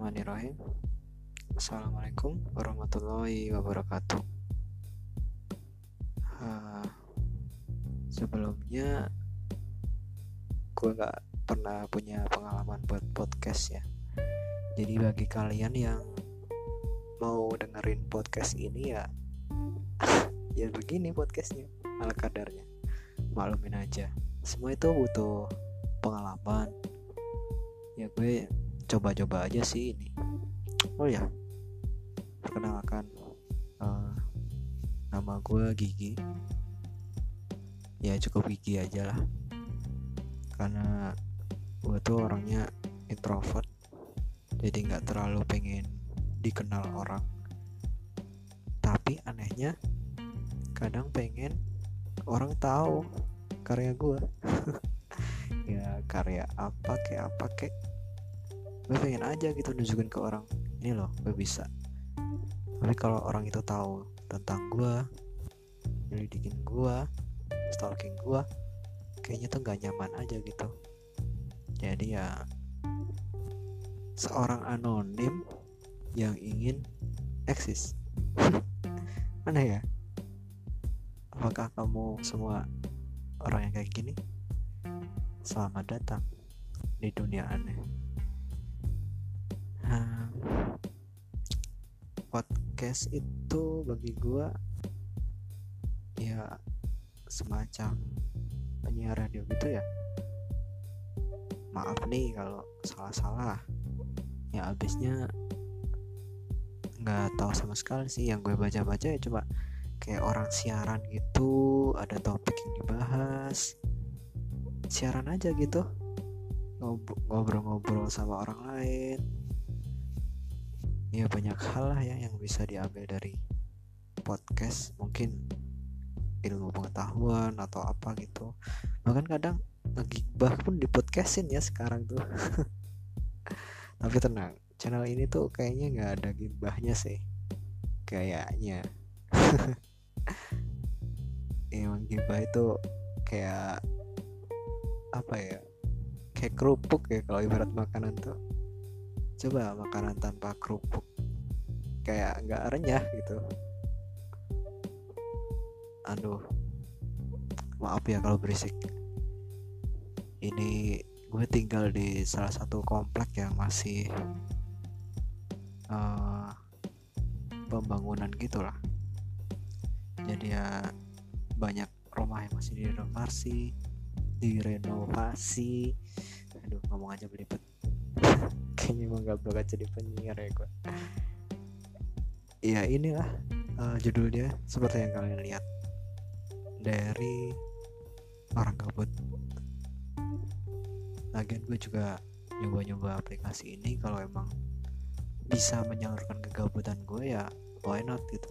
Bismillahirrahmanirrahim. Assalamualaikum warahmatullahi wabarakatuh. Uh, Sebelumnya Gue gak pernah punya pengalaman buat podcast ya. Jadi bagi kalian yang Mau dengerin podcast ini ya Ya begini podcastnya Ala kadarnya. Maklumin aja. Semua itu butuh pengalaman. Ya gue coba-coba aja sih ini. Oh ya perkenalkan uh, nama gue Gigi. Ya cukup Gigi aja lah. Karena gue tuh orangnya introvert jadi nggak terlalu pengen dikenal orang. Tapi anehnya kadang pengen orang tahu karya gue ya karya apa kayak apa kayak gue pengen aja gitu nunjukin ke orang ini loh gue bisa. Tapi kalau orang itu tahu tentang gue nyelidikin gue stalking gue kayaknya tuh gak nyaman aja gitu. Jadi ya seorang anonim yang ingin eksis. Aneh ya? Apakah kamu semua orang yang kayak gini? Selamat datang di dunia aneh podcast itu bagi gue ya semacam penyiar radio gitu ya. Maaf nih kalau salah-salah. Ya abisnya nggak tahu sama sekali sih. Yang gue baca-baca ya coba kayak orang siaran gitu ada topik yang dibahas. Siaran aja gitu. Ngobrol-ngobrol sama orang lain ya banyak hal lah ya yang bisa diambil dari podcast. Mungkin ilmu pengetahuan atau apa gitu. Bahkan kadang ngegibah pun di podcastin ya sekarang tuh. Tapi tenang channel ini tuh kayaknya nggak ada gibahnya sih. Kayaknya. Emang gibah itu kayak apa ya? Kayak kerupuk ya kalau ibarat makanan tuh coba makanan tanpa kerupuk. Kayak nggak renyah gitu. Aduh maaf ya kalau berisik. Ini gue tinggal di salah satu komplek yang masih uh, pembangunan gitulah. Jadi ya banyak rumah yang masih direnovasi direnovasi. Aduh ngomong aja belibet kayaknya emang gak bakal jadi penyiar ya gue ya inilah uh, judulnya seperti yang kalian lihat dari orang gabut lagian gue juga nyoba-nyoba aplikasi ini kalau emang bisa menyalurkan kegabutan gue ya why not gitu.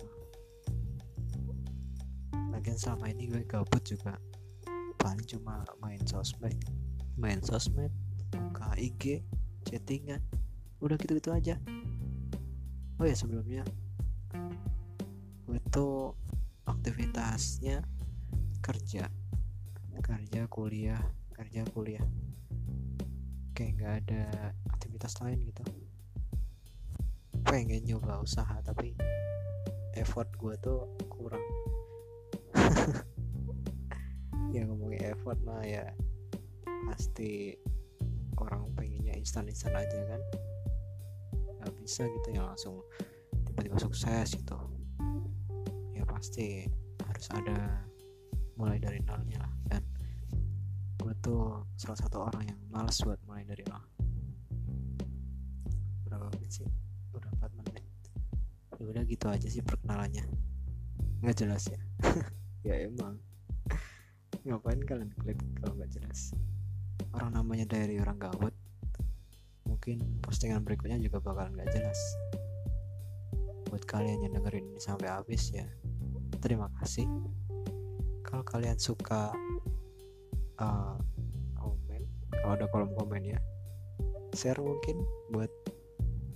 Lagian selama ini gue gabut juga paling cuma main sosmed. Main sosmed buka IG chattingan. Udah gitu-gitu aja. Oh ya sebelumnya tuh aktivitasnya kerja. Kerja kuliah kerja kuliah. Kayak nggak ada aktivitas lain gitu. Pengen nyoba usaha tapi effort gue tuh kurang. Ya ngomongin effort mah ya pasti orang pengennya instan-instan aja kan. Nggak bisa gitu ya langsung tiba-tiba sukses gitu. Ya pasti harus ada mulai dari nolnya lah dan gue tuh salah satu orang yang males buat mulai dari nol. Berapa menit sih? Udah 4 menit. Ya udah gitu aja sih perkenalannya. Nggak jelas ya. Ya emang. Ngapain kalian klik kalau nggak jelas orang namanya dari orang gabut mungkin postingan berikutnya juga bakalan gak jelas. Buat kalian yang dengerin ini sampai habis ya terima kasih. Kalau kalian suka uh, komen kalau ada kolom komen ya share mungkin buat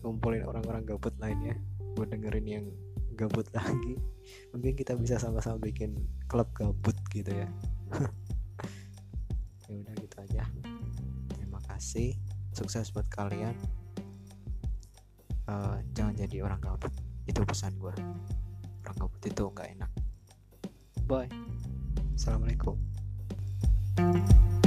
ngumpulin orang-orang gabut lainnya buat dengerin yang gabut lagi. Mungkin kita bisa sama-sama bikin klub gabut gitu ya ya udah gitu aja. Terima kasih. Sukses buat kalian. Uh, jangan jadi orang gabut itu pesan gue orang gabut itu nggak enak. Bye. Assalamualaikum. thank you